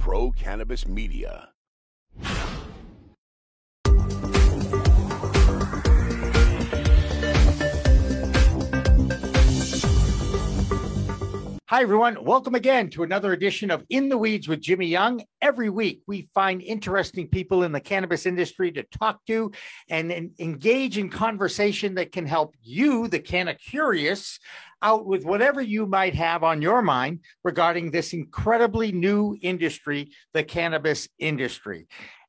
Pro Cannabis Media. Hi, everyone. Welcome again to another edition of In the Weeds with Jimmy Young. Every week, we find interesting people in the cannabis industry to talk to and, and engage in conversation that can help you, the canna curious, out with whatever you might have on your mind regarding this incredibly new industry, the cannabis industry.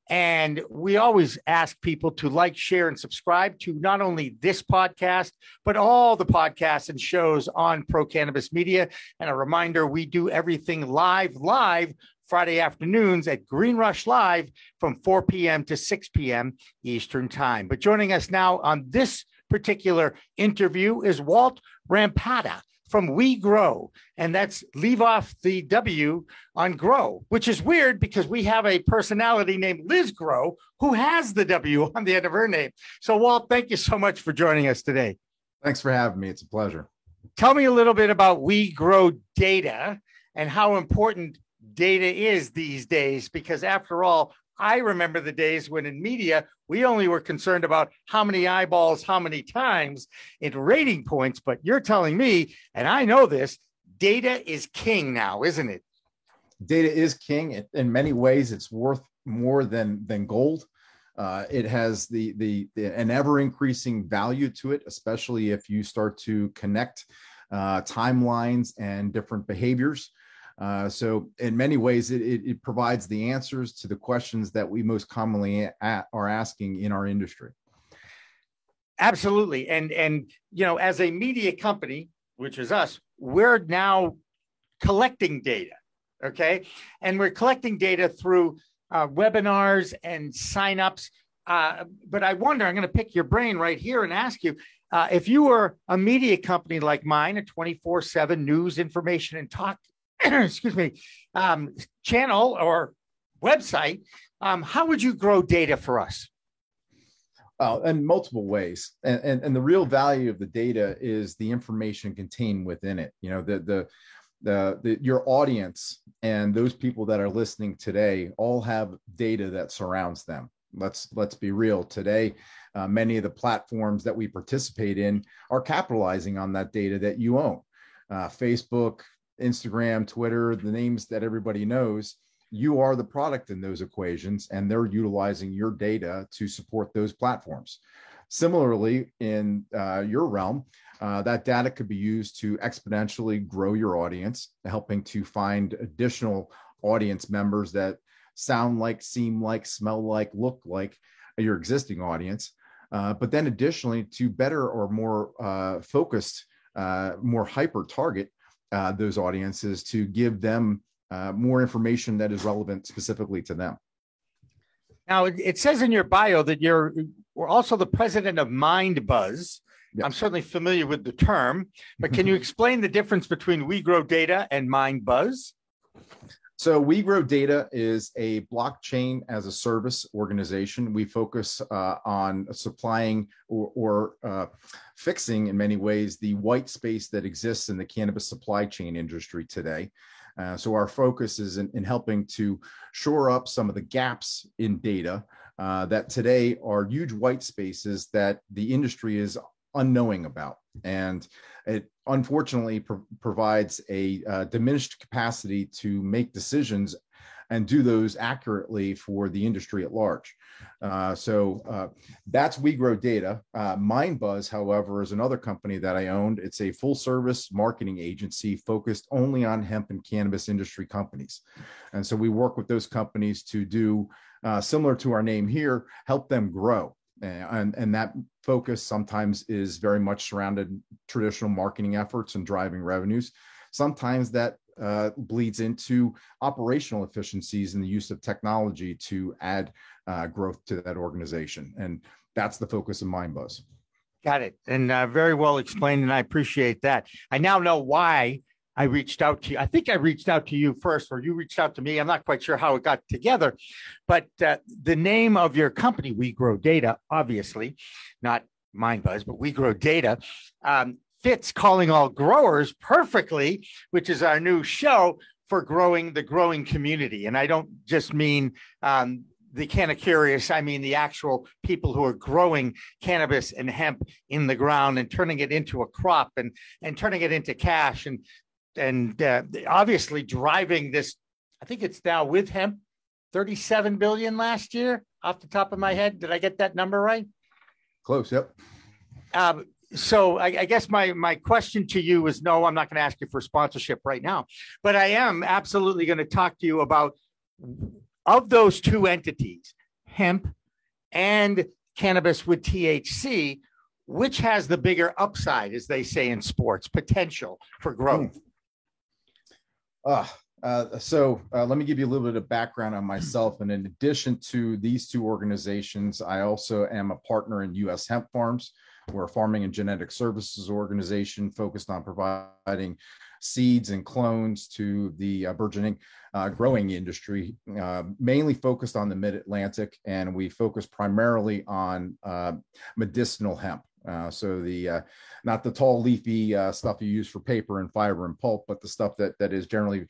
And we always ask people to like, share, and subscribe to not only this podcast, but all the podcasts and shows on Pro Cannabis Media. And a reminder we do everything live, live Friday afternoons at Green Rush Live from 4 p.m. to 6 p.m. Eastern Time. But joining us now on this particular interview is Walt Rampada from We Grow, and that's leave off the W on Grow, which is weird because we have a personality named Liz Grow who has the W on the end of her name. So, Walt, thank you so much for joining us today. Thanks for having me. It's a pleasure. Tell me a little bit about We Grow data and how important data is these days, because after all, I remember the days when in media, we only were concerned about how many eyeballs, how many times in rating points. But you're telling me, and I know this, data is king now, isn't it? Data is king. In many ways, it's worth more than, than gold. Uh, it has the, the, the, an ever increasing value to it, especially if you start to connect uh, timelines and different behaviors. Uh, so in many ways, it, it, it, provides the answers to the questions that we most commonly are asking in our industry. Absolutely. And, and, you know, as a media company, which is us, we're now collecting data. Okay. And we're collecting data through uh, webinars and signups. Uh, but I wonder, I'm going to pick your brain right here and ask you uh, if you were a media company like mine, a 24 7 news, information, and talk excuse me, um, channel or website, um, how would you grow data for us? Uh, in multiple ways, and, and and the real value of the data is the information contained within it. You know, the the the, the, your audience and those people that are listening today all have data that surrounds them let's let's be real today uh, many of the platforms that we participate in are capitalizing on that data that you own uh, facebook Instagram, Twitter, the names that everybody knows, you are the product in those equations, and they're utilizing your data to support those platforms. Similarly, in uh, your realm, uh, that data could be used to exponentially grow your audience, helping to find additional audience members that sound like, seem like, smell like, look like your existing audience. Uh, but then additionally, to better or more uh, focused, uh, more hyper target uh, those audiences to give them uh, more information that is relevant specifically to them. Now, it says in your bio that you're we're also the president of MindBuzz. Yep. I'm certainly familiar with the term, but can you explain the difference between We Grow Data and MindBuzz? So We Grow Data is a blockchain as a service organization. We focus uh, on supplying or, or uh, fixing, in many ways, the white space that exists in the cannabis supply chain industry today. Uh, so our focus is in, in, helping to shore up some of the gaps in data uh, that today are huge white spaces that the industry is unknowing about. And it unfortunately pro- provides a uh, diminished capacity to make decisions and do those accurately for the industry at large. Uh, so uh, that's We Grow Data. Uh, MindBuzz, however, is another company that I owned. It's a full service marketing agency focused only on hemp and cannabis industry companies. And so we work with those companies to do uh, similar to our name here, help them grow and and that focus sometimes is very much surrounded traditional marketing efforts and driving revenues. Sometimes that uh, bleeds into operational efficiencies and the use of technology to add uh, growth to that organization. And that's the focus of mindbuzz got it. And uh, very well explained and i appreciate that. I now know why I reached out to you. I think I reached out to you first, or you reached out to me. I'm not quite sure how it got together, but uh, the name of your company, We Grow Data, obviously, not MindBuzz, but We Grow Data, um, fits calling all growers perfectly, which is our new show. for growing the growing community. And I don't just mean um, the canna curious, I mean the actual people who are growing cannabis and hemp in the ground and turning it into a crop and and turning it into cash and and uh, obviously driving this. I think it's now with hemp, thirty-seven billion last year. Off the top of my head, did I get that number right? Close. Yep. Um, so I, I, guess my my question to you is no, I'm not going to ask you for sponsorship right now, but I am absolutely going to talk to you about of those two entities, hemp and cannabis with THC, which has the bigger upside, as they say in sports, potential for growth? Uh, uh, so uh, let me give you a little bit of background on myself. And in addition to these two organizations, I also am a partner in U.S. Hemp Farms. We're a farming and genetic services organization focused on providing seeds and clones to the uh, burgeoning uh, growing industry, uh, mainly focused on the mid Atlantic. And we focus primarily on uh, medicinal hemp. Uh, so the uh, not the tall leafy uh, stuff you use for paper and fiber and pulp, but the stuff that that is generally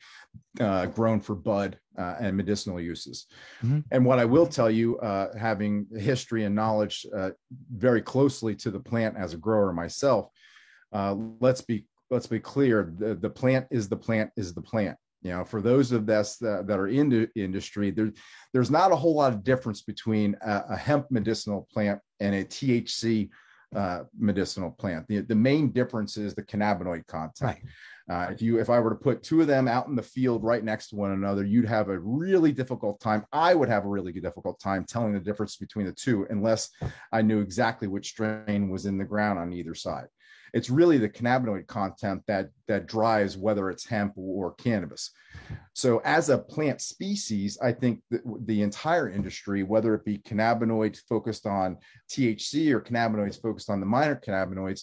uh, grown for bud uh, and medicinal uses. Mm-hmm. And what I will tell you, uh, having history and knowledge very closely to the plant as a grower myself, let's be let's be clear: the, the plant is the plant is the plant. You know, for those of us that, that are in the industry, there, there's not a whole lot of difference between a, a hemp medicinal plant and a THC uh, medicinal plant. The, the main difference is the cannabinoid content. Right. Uh, if you if I were to put two of them out in the field right next to one another, you'd have a really difficult time. I would have a really difficult time telling the difference between the two unless I knew exactly which strain was in the ground on either side it's really the cannabinoid content that that drives whether it's hemp or cannabis. So as a plant species, I think the entire industry, whether it be cannabinoids focused on THC or cannabinoids focused on the minor cannabinoids,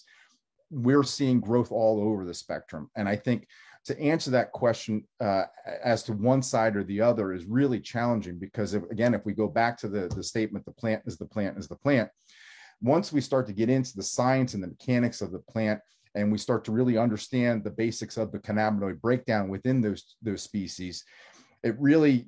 we're seeing growth all over the spectrum. And I think to answer that question uh, as to one side or the other is really challenging because if, again, if we go back to the, the statement, the plant is the plant is the plant, once we start to get into the science and the mechanics of the plant and we start to really understand the basics of the cannabinoid breakdown within those those species it really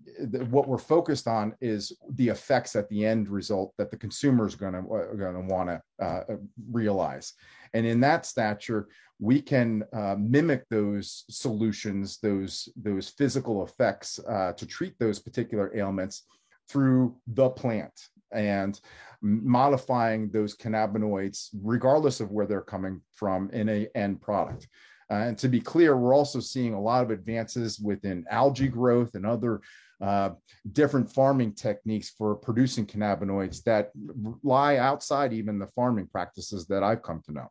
what we're focused on is the effects at the end result that the consumer is going to going to want to uh, realize. And in that stature we can uh, mimic those solutions those those physical effects uh, to treat those particular ailments through the plant and modifying those cannabinoids, regardless of where they're coming from in a end product. Uh, and to be clear, we're also seeing a lot of advances within algae growth and other uh, different farming techniques for producing cannabinoids that lie outside even the farming practices that I've come to know.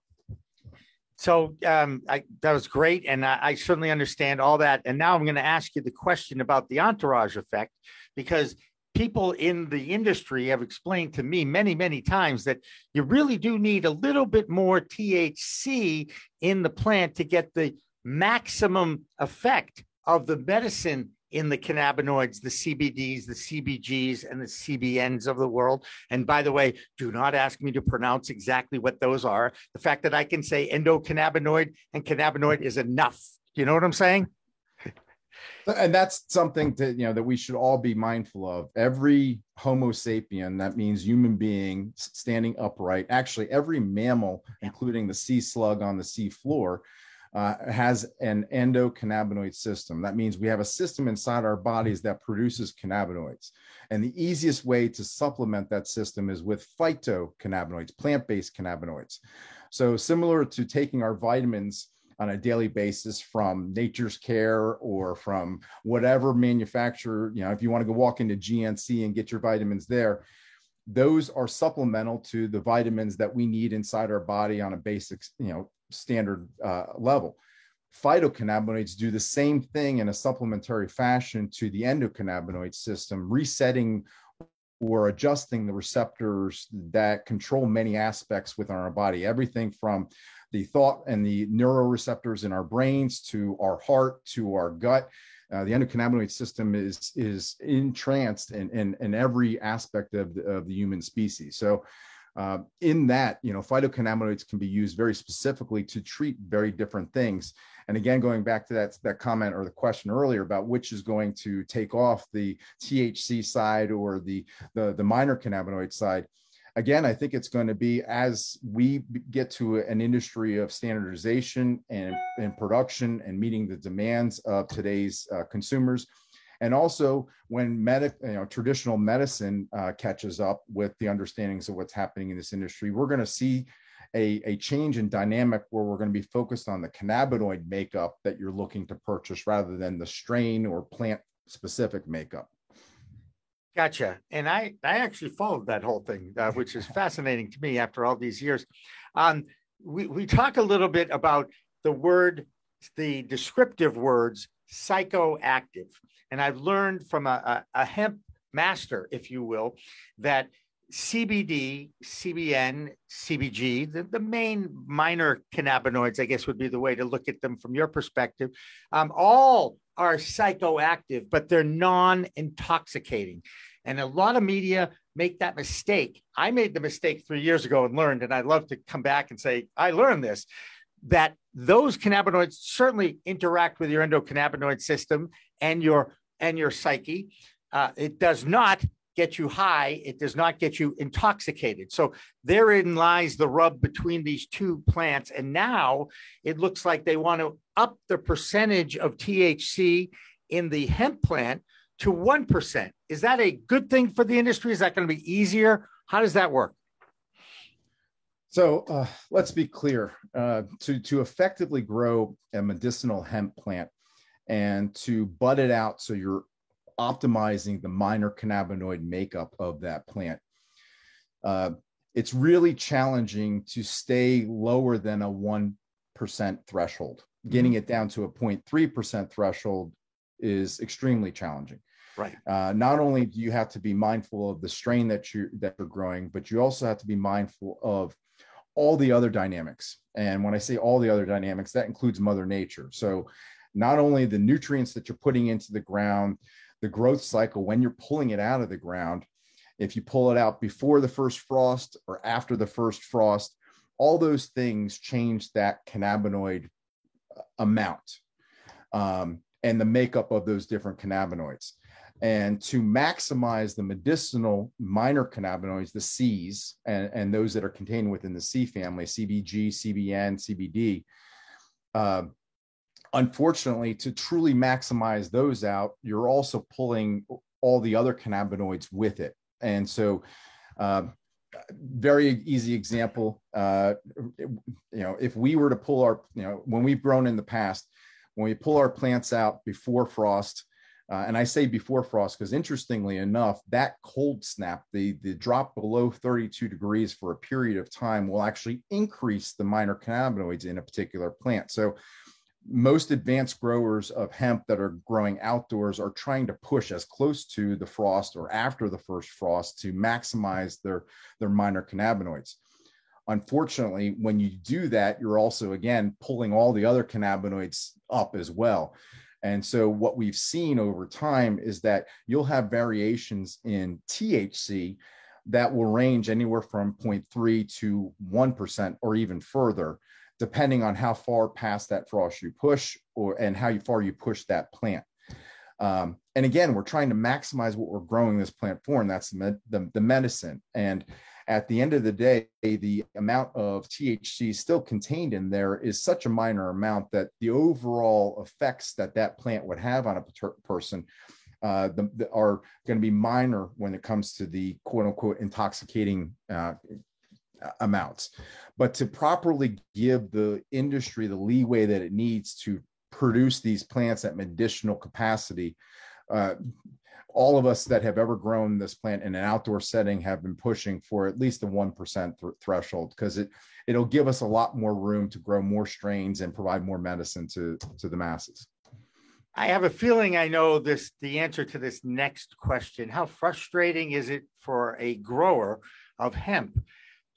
So um, I, that was great, and I, I certainly understand all that. And now I'm going to ask you the question about the entourage effect, because people in the industry have explained to me many, many times that you really do need a little bit more THC in the plant to get the maximum effect of the medicine in the cannabinoids, the CBDs, the CBGs, and the CBNs of the world. And by the way, do not ask me to pronounce exactly what those are. The fact that I can say endocannabinoid and cannabinoid is enough. You know what I'm saying? And that's something that you know that we should all be mindful of. Every homo sapien that means human being standing upright actually every mammal including the sea slug on the sea floor uh, has an endocannabinoid system. That means we have a system inside our bodies that produces cannabinoids. And the easiest way to supplement that system is with phytocannabinoids plant-based cannabinoids. So similar to taking our vitamins on a daily basis from nature's care or from whatever manufacturer you know if you want to go walk into gnc and get your vitamins there those are supplemental to the vitamins that we need inside our body on a basic you know standard uh, level. Phytocannabinoids do the same thing in a supplementary fashion to the endocannabinoid system resetting or adjusting the receptors that control many aspects within our body everything from the thought and the neuroreceptors in our brains to our heart to our gut. Uh, the endocannabinoid system is is entranced in, in, in every aspect of the, of the human species. So uh, in that, you know, phytocannabinoids can be used very specifically to treat very different things. And again, going back to that, that comment or the question earlier about which is going to take off the THC side or the, the, the minor cannabinoid side, again, I think it's going to be as we get to an industry of standardization and, and production and meeting the demands of today's uh, consumers, and also when medic, you know, traditional medicine uh, catches up with the understandings of what's happening in this industry, we're going to see a, a change in dynamic where we're going to be focused on the cannabinoid makeup that you're looking to purchase rather than the strain or plant specific makeup. Gotcha. And I, I actually followed that whole thing, uh, which is fascinating to me after all these years. Um, we, we talk a little bit about the word, the descriptive words psychoactive. And I've learned from a, a, a hemp master, if you will, that CBD, CBN, CBG, the, the main minor cannabinoids, I guess would be the way to look at them from your perspective, um, all are psychoactive, but they're non intoxicating. And a lot of media make that mistake. I made the mistake three years ago and learned, and I'd love to come back and say, I learned this that those cannabinoids certainly interact with your endocannabinoid system and your and your psyche. Uh, it does not get you high. It does not get you intoxicated. So therein lies the rub between these two plants. And now it looks like they want to up the percentage of THC in the hemp plant to 1%. Is that a good thing for the industry? Is that going to be easier? How does that work? So uh, let's be clear uh, to, to effectively grow a medicinal hemp plant and to bud it out so you're optimizing the minor cannabinoid makeup of that plant. Uh, it's really challenging to stay lower than a 1% threshold. Getting mm-hmm. it down to a 0.3% threshold is extremely challenging. Right. Uh, not only do you have to be mindful of the strain that you that you're growing, but you also have to be mindful of all the other dynamics. And when I say all the other dynamics, that includes Mother Nature. So not only the nutrients that you're putting into the ground, the growth cycle when you're pulling it out of the ground. If you pull it out before the first frost or after the first frost, all those things change that cannabinoid uh, amount um, and the makeup of those different cannabinoids. And to maximize the medicinal minor cannabinoids, the C's, and, and those that are contained within the C family, CBG, CBN, CBD, uh, unfortunately, to truly maximize those out, you're also pulling all the other cannabinoids with it. And so, uh, very easy example. Uh, you know, if we were to pull our, you know, when we've grown in the past, when we pull our plants out before frost, uh, and I say before frost because interestingly enough, that cold snap, the, the drop below 32 degrees for a period of time will actually increase the minor cannabinoids in a particular plant. So most advanced growers of hemp that are growing outdoors are trying to push as close to the frost or after the first frost to maximize their, their minor cannabinoids. Unfortunately, when you do that, you're also, again, pulling all the other cannabinoids up as well. And so, what we've seen over time is that you'll have variations in THC that will range anywhere from 0.3 to 1% or even further depending on how far past that frost you push or and how far you push that plant. Um, and again, we're trying to maximize what we're growing this plant for, and that's the, the, the medicine. And at the end of the day, the amount of THC still contained in there is such a minor amount that the overall effects that that plant would have on a per- person uh, the, the, are going to be minor when it comes to the quote unquote intoxicating uh, amounts. But to properly give the industry the leeway that it needs to produce these plants at medicinal capacity, uh, all of us that have ever grown this plant in an outdoor setting have been pushing for at least a 1% th- threshold because it it'll give us a lot more room to grow more strains and provide more medicine to to the masses. I have a feeling i know this the answer to this next question. How frustrating is it for a grower of hemp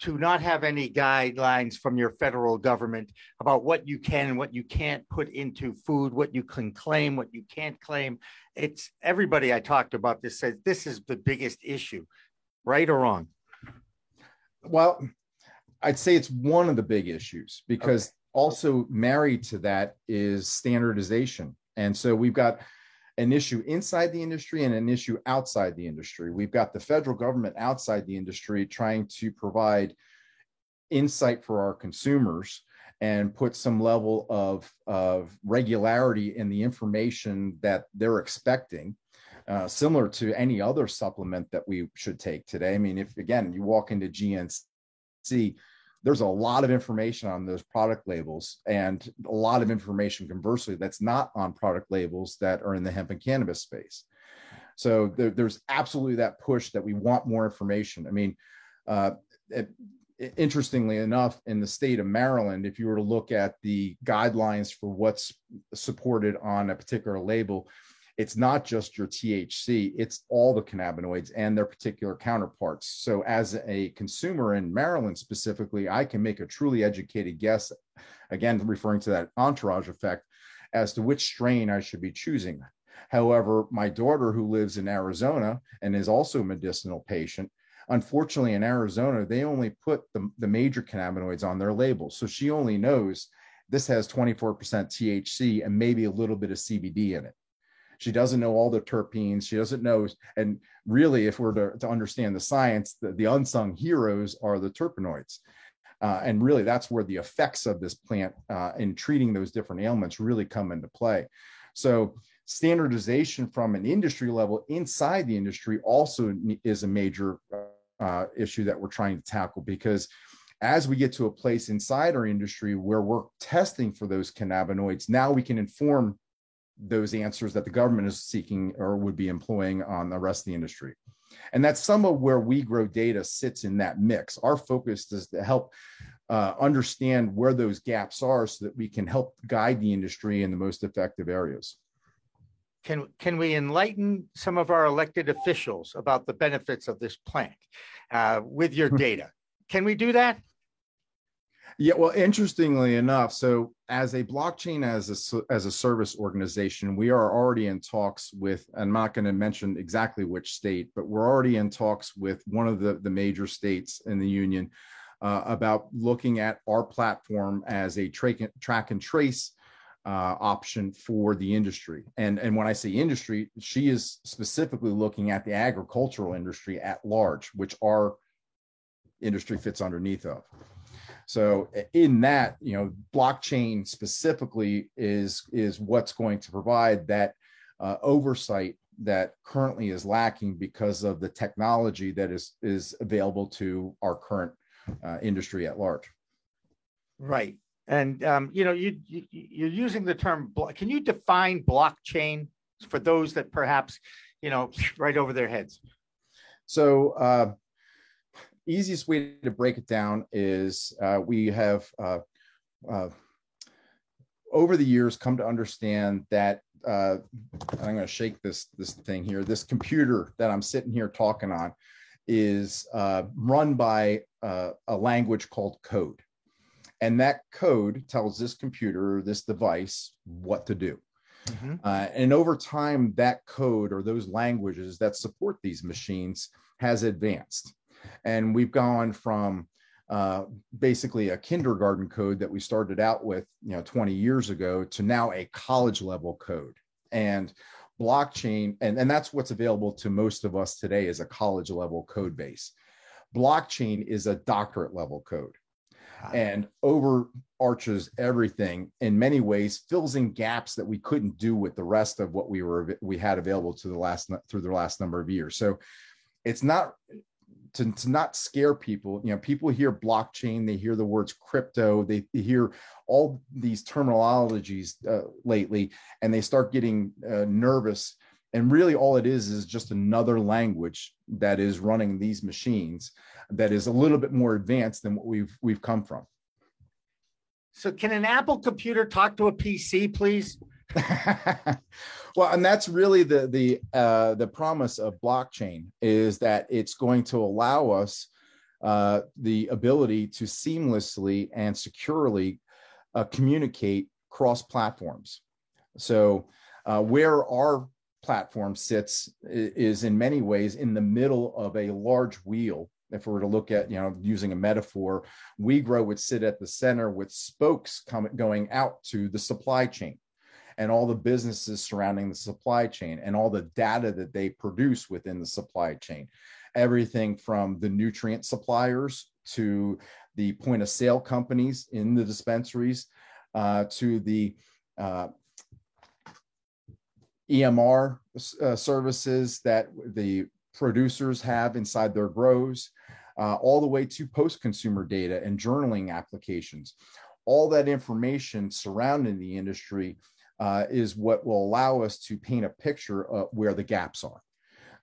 to not have any guidelines from your federal government about what you can and what you can't put into food, what you can claim, what you can't claim. It's everybody I talked about this says this is the biggest issue, right or wrong? Well, I'd say it's one of the big issues because okay. also married to that is standardization. And so we've got an issue inside the industry and an issue outside the industry. We've got the federal government outside the industry trying to provide insight for our consumers and put some level of, of regularity in the information that they're expecting. Uh, similar to any other supplement that we should take today. I mean, if again you walk into GNC, there's a lot of information on those product labels and a lot of information conversely that's not on product labels that are in the hemp and cannabis space. So there, there's absolutely that push that we want more information. I mean, uh, it, interestingly enough, in the state of Maryland, if you were to look at the guidelines for what's supported on a particular label, it's not just your THC, it's all the cannabinoids and their particular counterparts. So, as a consumer in Maryland specifically, I can make a truly educated guess, again, referring to that entourage effect, as to which strain I should be choosing. However, my daughter, who lives in Arizona and is also a medicinal patient, Unfortunately, in Arizona, they only put the, the major cannabinoids on their labels. So she only knows this has 24% THC and maybe a little bit of CBD in it. She doesn't know all the terpenes. She doesn't know. And really, if we're to, to understand the science, the, the unsung heroes are the terpenoids. Uh, and really, that's where the effects of this plant uh, in treating those different ailments really come into play. So, standardization from an industry level inside the industry also is a major uh, issue that we're trying to tackle because as we get to a place inside our industry where we're testing for those cannabinoids, now we can inform those answers that the government is seeking or would be employing on the rest of the industry. And that's some of where we grow data sits in that mix. Our focus is to help uh, understand where those gaps are so that we can help guide the industry in the most effective areas. Can, can we enlighten some of our elected officials about the benefits of this plant uh, with your data? Can we do that? Yeah, well, interestingly enough, so as a blockchain as a as a service organization, we are already in talks with. I'm not going to mention exactly which state, but we're already in talks with one of the the major states in the union uh, about looking at our platform as a track track and trace uh, option for the industry. And, and when I say industry, she is specifically looking at the agricultural industry at large, which our industry fits underneath of. So in that, you know, blockchain specifically is is what's going to provide that uh, oversight that currently is lacking because of the technology that is is available to our current uh, industry at large. Right. And um, you know, you, you are using the term. Can you define blockchain for those that perhaps you know right over their heads? So, uh, easiest way to break it down is uh, we have uh, uh, over the years come to understand that uh, I'm going to shake this this thing here. This computer that I'm sitting here talking on is uh, run by uh, a language called code. And that code tells this computer or this device what to do. Mm-hmm. Uh, and over time, that code or those languages that support these machines has advanced. And we've gone from uh, basically a kindergarten code that we started out with, you know, 20 years ago to now a college level code. And blockchain, and, and that's what's available to most of us today is a college level code base. Blockchain is a doctorate level code and overarches everything in many ways fills in gaps that we couldn't do with the rest of what we were we had available to the last through the last number of years so it's not to, to not scare people you know people hear blockchain they hear the words crypto they, they hear all these terminologies uh, lately and they start getting uh, nervous and really all it is is just another language that is running these machines that is a little bit more advanced than what we've we've come from. So can an Apple computer talk to a PC, please? well, and that's really the the uh, the promise of blockchain is that it's going to allow us uh, the ability to seamlessly and securely uh, communicate cross platforms. So, uh, where our platform sits is in many ways in the middle of a large wheel if we were to look at, you know, using a metaphor, WeGrow would sit at the center with spokes coming going out to the supply chain and all the businesses surrounding the supply chain and all the data that they produce within the supply chain. Everything from the nutrient suppliers to the point of sale companies in the dispensaries uh, to the uh, EMR uh, services that the producers have inside their grows, uh, all the way to post consumer data and journaling applications. All that information surrounding the industry uh, is what will allow us to paint a picture of where the gaps are.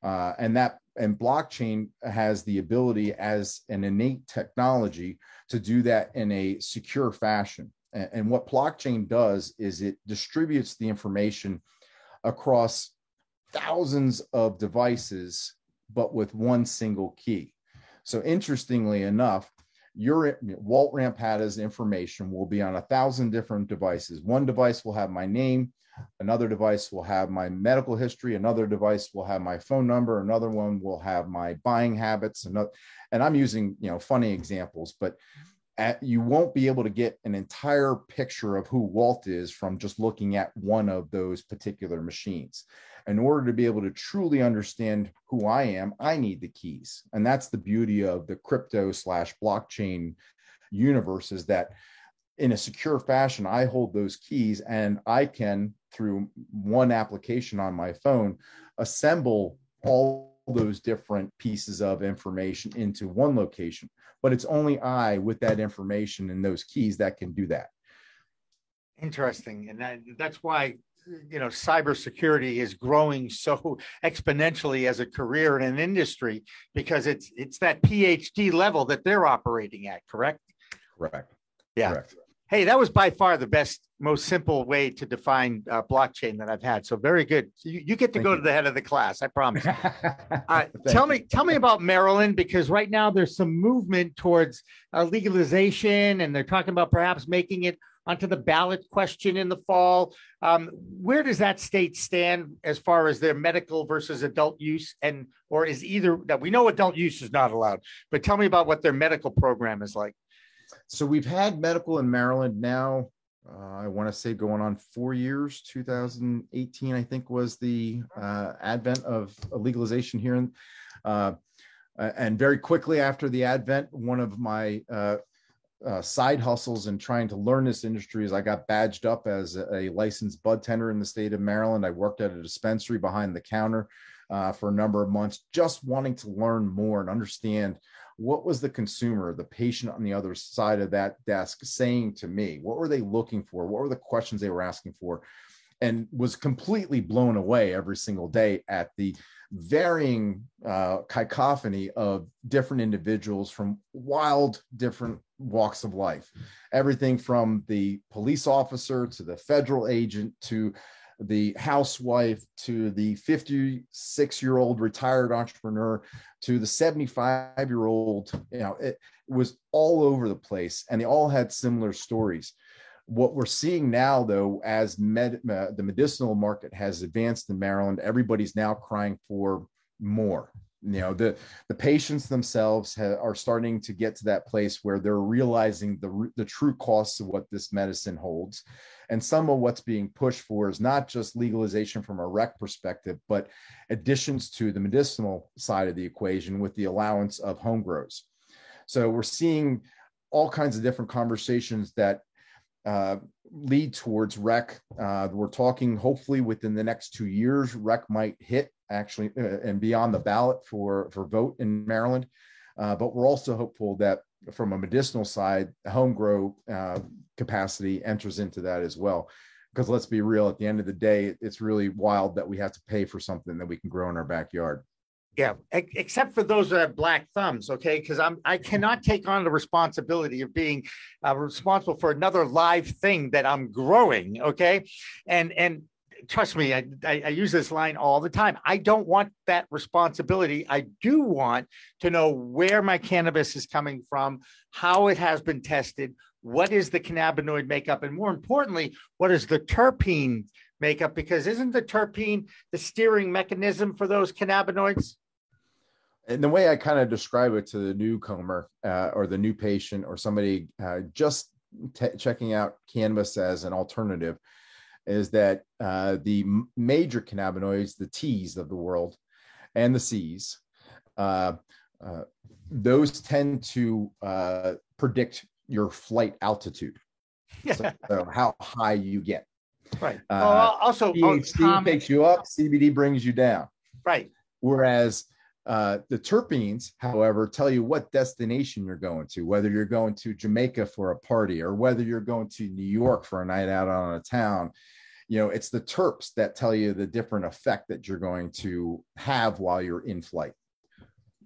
Uh, and that and blockchain has the ability as an innate technology to do that in a secure fashion. And, and what blockchain does is it distributes the information across thousands of devices, but with one single key. So interestingly enough, your Walt Rampata's information will be on a thousand different devices. One device will have my name, another device will have my medical history, another device will have my phone number, another one will have my buying habits, another, and I'm using you know funny examples, but at, you won't be able to get an entire picture of who Walt is from just looking at one of those particular machines. In order to be able to truly understand who I am, I need the keys. And that's the beauty of the crypto slash blockchain universe is that in a secure fashion, I hold those keys and I can, through one application on my phone, assemble all those different pieces of information into one location but it's only I with that information and those keys that can do that. Interesting, and that, that's why you know cybersecurity is growing so exponentially as a career in an industry because it's it's that PhD level that they're operating at. Correct. Correct. Yeah. Correct. Hey, that was by far the best, most simple way to define uh, blockchain that I've had. So very good. So you, you, get to Thank go you. to the head of the class. I promise. uh, tell me, tell me about Maryland because right now there's some movement towards uh, legalization, and they're talking about perhaps making it onto the ballot question in the fall. Um, where does that state stand as far as their medical versus adult use, and or is either that we know adult use is not allowed, but tell me about what their medical program is like so we've had medical in Maryland now. Uh, I want to say going on four years. 2018, I think, was the uh, advent of legalization here. In, uh, and very quickly after the advent, one of my uh, uh, side hustles and trying to learn this industry is I got badged up as a, licensed bud tender in the state of Maryland. I worked at a dispensary behind the counter uh, for a number of months, just wanting to learn more and understand what was the consumer, the patient on the other side of that desk saying to me? What were they looking for? What were the questions they were asking for? And was completely blown away every single day at the varying uh, cacophony of different individuals from wild, different walks of life. Everything from the police officer to the federal agent to the housewife to the 56 year old retired entrepreneur to the 75 year old you know it was all over the place and they all had similar stories what we're seeing now though as med, uh, the medicinal market has advanced in maryland everybody's now crying for more you know the the patients themselves are starting to get to that place where they're realizing the the true costs of what this medicine holds and some of what's being pushed for is not just legalization from a rec perspective but additions to the medicinal side of the equation with the allowance of home grows so we're seeing all kinds of different conversations that uh, lead towards rec. Uh, we're talking hopefully within the next two years, rec might hit actually uh, and be on the ballot for for vote in Maryland. Uh, but we're also hopeful that from a medicinal side, home grow uh, capacity enters into that as well. Because let's be real, at the end of the day, it's really wild that we have to pay for something that we can grow in our backyard. Yeah, except for those that have black thumbs, okay? Because I'm I cannot take on the responsibility of being uh, responsible for another live thing that I'm growing, okay? And and trust me, I, I, I, use this line all the time. I don't want that responsibility. I do want to know where my cannabis is coming from, how it has been tested, what is the cannabinoid makeup, and more importantly, what is the terpene makeup? Because isn't the terpene the steering mechanism for those cannabinoids? And the way I kind of describe it to the newcomer uh, or the new patient or somebody uh, just t- checking out cannabis as an alternative is that uh, the major cannabinoids, the T's of the world, and the C's, uh, uh, those tend to uh, predict your flight altitude. So, so, how high you get. Right. Uh, well, also, THC oh, takes you up, CBD brings you down. Right. Whereas uh, the terpenes, however, tell you what destination you're going to, whether you're going to Jamaica for a party or whether you're going to New York for a night out on a town. You know, it's the terps that tell you the different effect that you're going to have while you're in flight.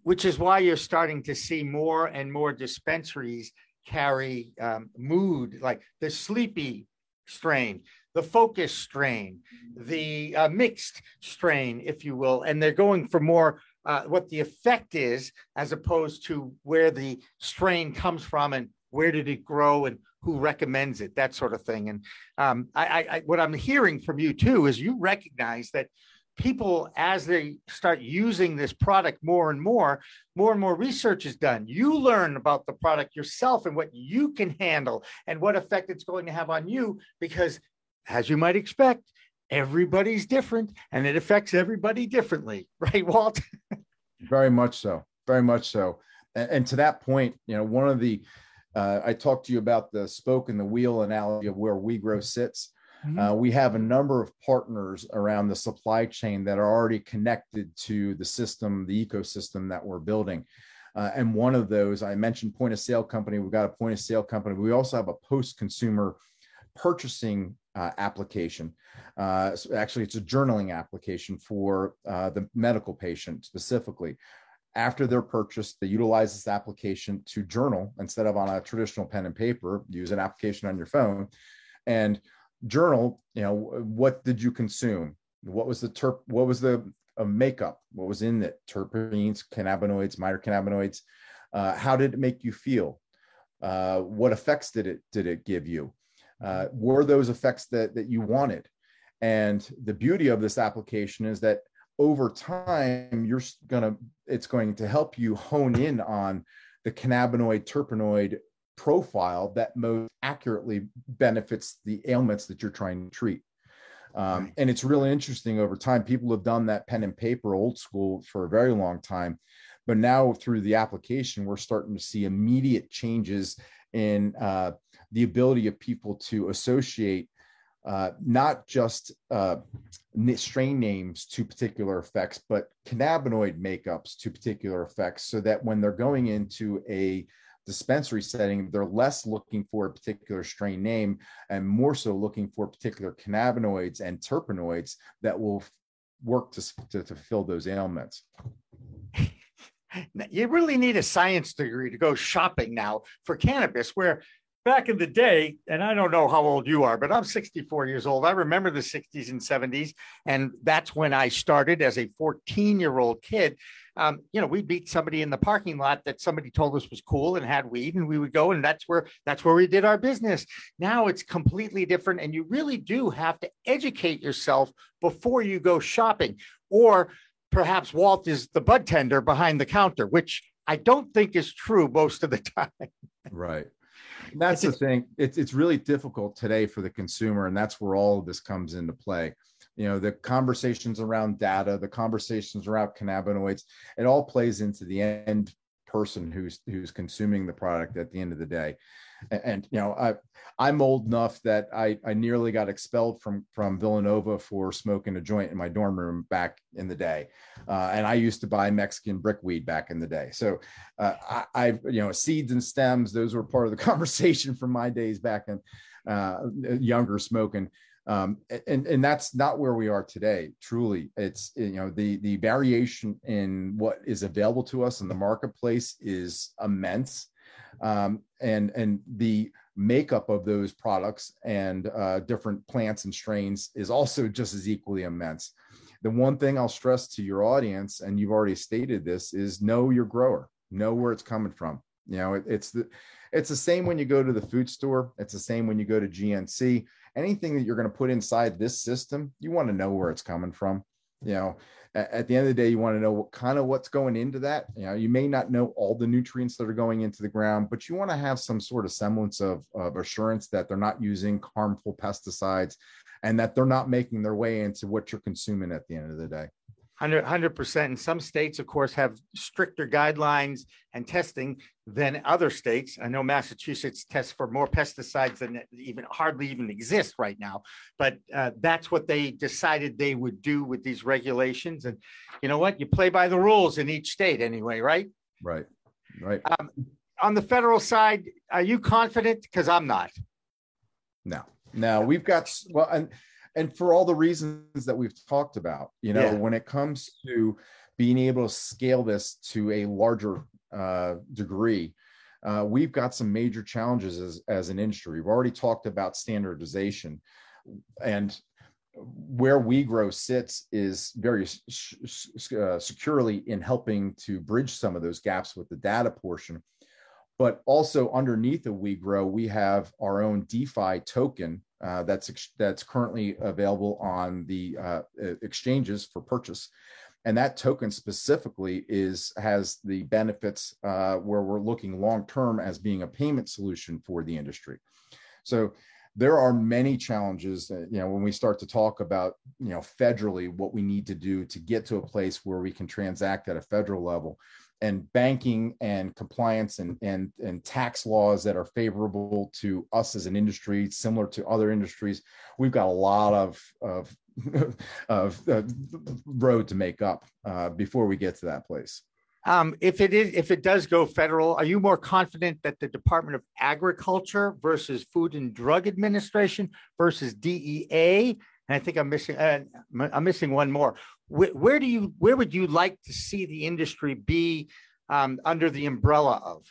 Which is why you're starting to see more and more dispensaries carry um, mood, like the sleepy strain, the focus strain, the uh, mixed strain, if you will, and they're going for more uh, what the effect is as opposed to where the strain comes from and where did it grow and who recommends it, that sort of thing. And um, I, I, what I'm hearing from you too is you recognize that people, as they start using this product more and more, more and more research is done. You learn about the product yourself and what you can handle and what effect it's going to have on you because, as you might expect, everybody's different and it affects everybody differently, right, Walt? very much so. Very much so. And, and, to that point, you know, one of the, uh, I talked to you about the spoke and the wheel analogy of where WeGrow sits. Mm-hmm. Uh, we have a number of partners around the supply chain that are already connected to the system, the ecosystem that we're building. Uh, and one of those, I mentioned point of sale company. We've got a point of sale company. We also have a post consumer purchasing uh, application. Uh, actually, it's a journaling application for uh, the medical patient specifically. After they're purchased, they utilize this application to journal instead of on a traditional pen and paper. Use an application on your phone and journal. You know, what did you consume? What was the terp? What was the uh, makeup? What was in it? Terpenes, cannabinoids, minor cannabinoids. Uh, how did it make you feel? Uh, what effects did it did it give you? Uh, were those effects that that you wanted. And the beauty of this application is that over time you're gonna it's going to help you hone in on the cannabinoid terpenoid profile that most accurately benefits the ailments that you're trying to treat. Um, and it's really interesting over time. People have done that pen and paper old school for a very long time but now through the application we're starting to see immediate changes in uh, the ability of people to associate uh, not just uh, strain names to particular effects, but cannabinoid makeups to particular effects, so that when they're going into a dispensary setting, they're less looking for a particular strain name and more so looking for particular cannabinoids and terpenoids that will work to, to, to fill those ailments. You really need a science degree to go shopping now for cannabis, where back in the day, and I don't know how old you are, but I'm 64 years old. I remember the 60s and 70s, and that's when I started as a 14 year old kid. Um, you know, we'd meet somebody in the parking lot that somebody told us was cool and had weed, and we would go, and that's where that's where we did our business. Now it's completely different, and you really do have to educate yourself before you go shopping, or perhaps Walt is the bud tender behind the counter, which I don't think is true most of the time. Right. That's the thing. It's it's really difficult today for the consumer, and that's where all of this comes into play. You know, the conversations around data, the conversations around cannabinoids, it all plays into the end person who's who's consuming the product at the end of the day and, you know i i'm old enough that i i nearly got expelled from from villanova for smoking a joint in my dorm room back in the day. Uh, and i used to buy mexican brickweed back in the day. So uh, I, I you know seeds and stems those were part of the conversation from my days back in uh, younger smoking. Um, and and that's not where we are today truly. It's you know the the variation in what is available to us in the marketplace is immense um, and and the makeup of those products and uh, different plants and strains is also just as equally immense. The one thing i'll stress to your audience and you've already stated this is know your grower know where it's coming from. You know it, it's the it's the same when you go to the food store it's the same when you go to gnc anything that you're going to put inside this system, you want to know where it's coming from. You know, at, the end of the day, you want to know what kind of what's going into that. You know, you may not know all the nutrients that are going into the ground, but you want to have some sort of semblance of, of assurance that they're not using harmful pesticides and that they're not making their way into what you're consuming at the end of the day. 100 percent. And some states, of course, have stricter guidelines and testing than other states. I know Massachusetts tests for more pesticides than even hardly even exist right now, but uh, that's what they decided they would do with these regulations. And you know what? You play by the rules in each state anyway, right? Right. Right. Um, on the federal side, are you confident? Because I'm not. No, no, we've got well, and and for all the reasons that we've talked about, you know, yeah. when it comes to being able to scale this to a larger uh, degree, uh, we've got some major challenges as, as an industry. We've already talked about standardization, and where WeGrow sits is very uh, securely in helping to bridge some of those gaps with the data portion. But also underneath of WeGrow, we have our own DeFi token uh, that's that's currently available on the uh, exchanges for purchase. And that token specifically is has the benefits uh, where we're looking long term as being a payment solution for the industry. So there are many challenges that, you know when we start to talk about you know federally what we need to do to get to a place where we can transact at a federal level and banking and compliance and, and, and tax laws that are favorable to us as an industry, similar to other industries, we've got a lot of, of, of uh, road to make up uh, before we get to that place. Um, if it is, if it does go federal, are you more confident that the Department of Agriculture versus Food and Drug Administration versus DEA and I think I'm missing. Uh, I'm missing one more. Where, where, do you? Where would you like to see the industry be um, under the umbrella of?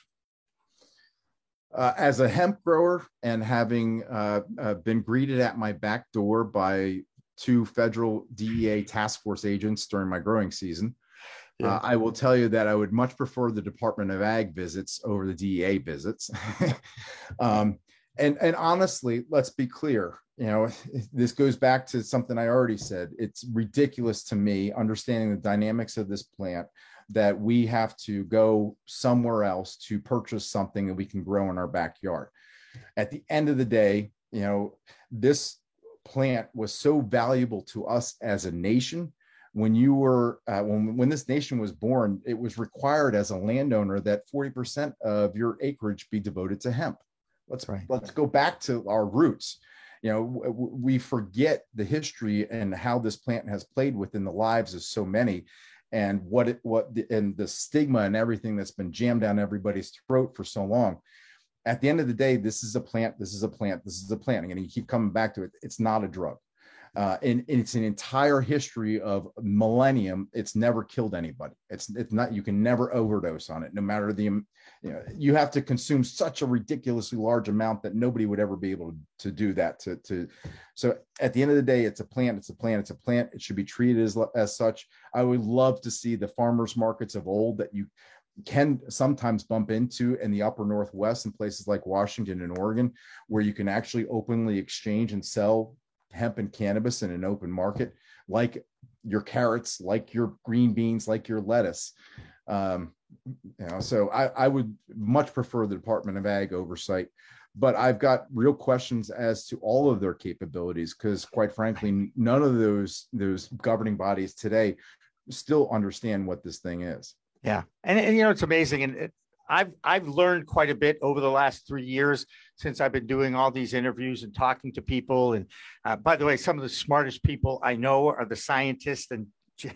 Uh, as a hemp grower and having uh, uh been greeted at my back door by two federal DEA task force agents during my growing season, yeah. Uh, I will tell you that I would much prefer the Department of Ag visits over the DEA visits. um, and and honestly, let's be clear you know this goes back to something i already said. It's ridiculous to me understanding the dynamics of this plant that we have to go somewhere else to purchase something that we can grow in our backyard. At the end of the day you know this plant was so valuable to us as a nation. When you were uh, when when this nation was born it was required as a landowner that 40% of your acreage be devoted to hemp let's right. let's go back to our roots you know we forget the history and how this plant has played within the lives of so many and what it what the, and the stigma and everything that's been jammed down everybody's throat for so long at the end of the day this is a plant this is a plant this is a plant and you keep coming back to it it's not a drug uh, and, and, it's an entire history of millennium. It's never killed anybody. It's it's not. You can never overdose on it, no matter the. You know, you have to consume such a ridiculously large amount that nobody would ever be able to do that. To to, so at the end of the day, it's a plant. It's a plant. It's a plant. It should be treated as as such. I would love to see the farmers markets of old that you can sometimes bump into in the upper northwest in places like Washington and Oregon, where you can actually openly exchange and sell hemp and cannabis in an open market, like your carrots, like your green beans, like your lettuce. Um, you know, so I, I would much prefer the Department of Ag oversight, but I've got real questions as to all of their capabilities because, quite frankly, none of those those governing bodies today still understand what this thing is. Yeah, and, and you know it's amazing, and it, I've I've learned quite a bit over the last three years since I've been doing all these interviews and talking to people. And uh, by the way, some of the smartest people I know are the scientists and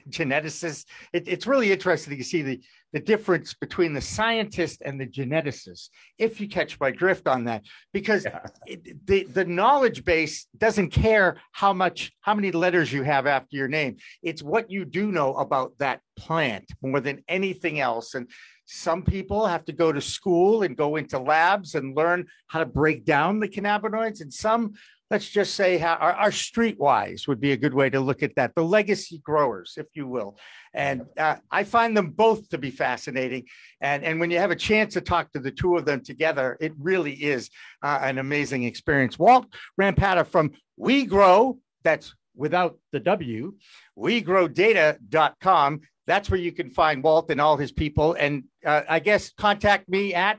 geneticists. It, it's really interesting to see the, the difference between the scientist and the geneticist, if you catch my drift on that, because yeah. it, the, the knowledge base doesn't care how much, how many letters you have after your name. It's what you do know about that plant more than anything else. And some people have to go to school and go into labs and learn how to break down the cannabinoids, and some, let's just say, how, are, are streetwise would be a good way to look at that. The legacy growers, if you will, and uh, I find them both to be fascinating. And and when you have a chance to talk to the two of them together, it really is uh, an amazing experience. Walt Rampada from We Grow. That's without the W, wegrowdata.com. That's where you can find Walt and all his people. And uh, I guess contact me at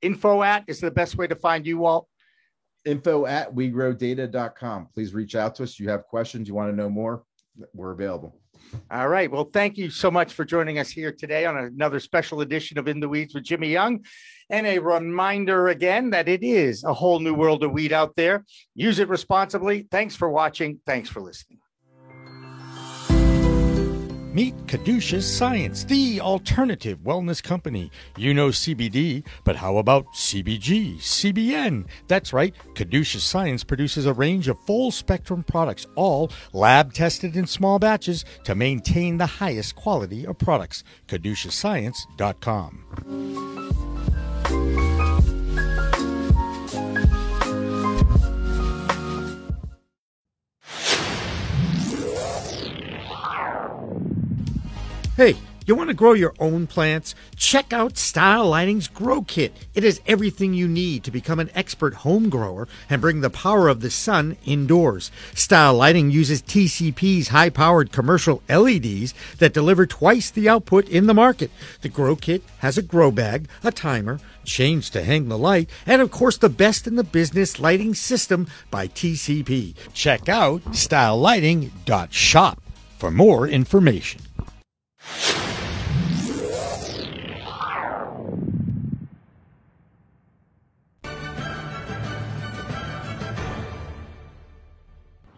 info at is the best way to find you, Walt. Info at wegrowdata.com. Please reach out to us. You have questions, you want to know more, we're available. All right. Well, thank you so much for joining us here today on another special edition of In the Weeds with Jimmy Young. And a reminder again that it is a whole new world of weed out there. Use it responsibly. Thanks for watching. Thanks for listening. Meet Caduceus Science, the alternative wellness company. You know CBD, but how about CBG, CBN? That's right, Caduceus Science produces a range of full spectrum products, all lab tested in small batches to maintain the highest quality of products. CaduceusScience.com. Hey, you want to grow your own plants? Check out Style Lighting's Grow Kit. It has everything you need to become an expert home grower and bring the power of the sun indoors. Style Lighting uses TCP's high powered commercial LEDs that deliver twice the output in the market. The Grow Kit has a grow bag, a timer, chains to hang the light, and of course the best in the business lighting system by TCP. Check out stylelighting.shop for more information.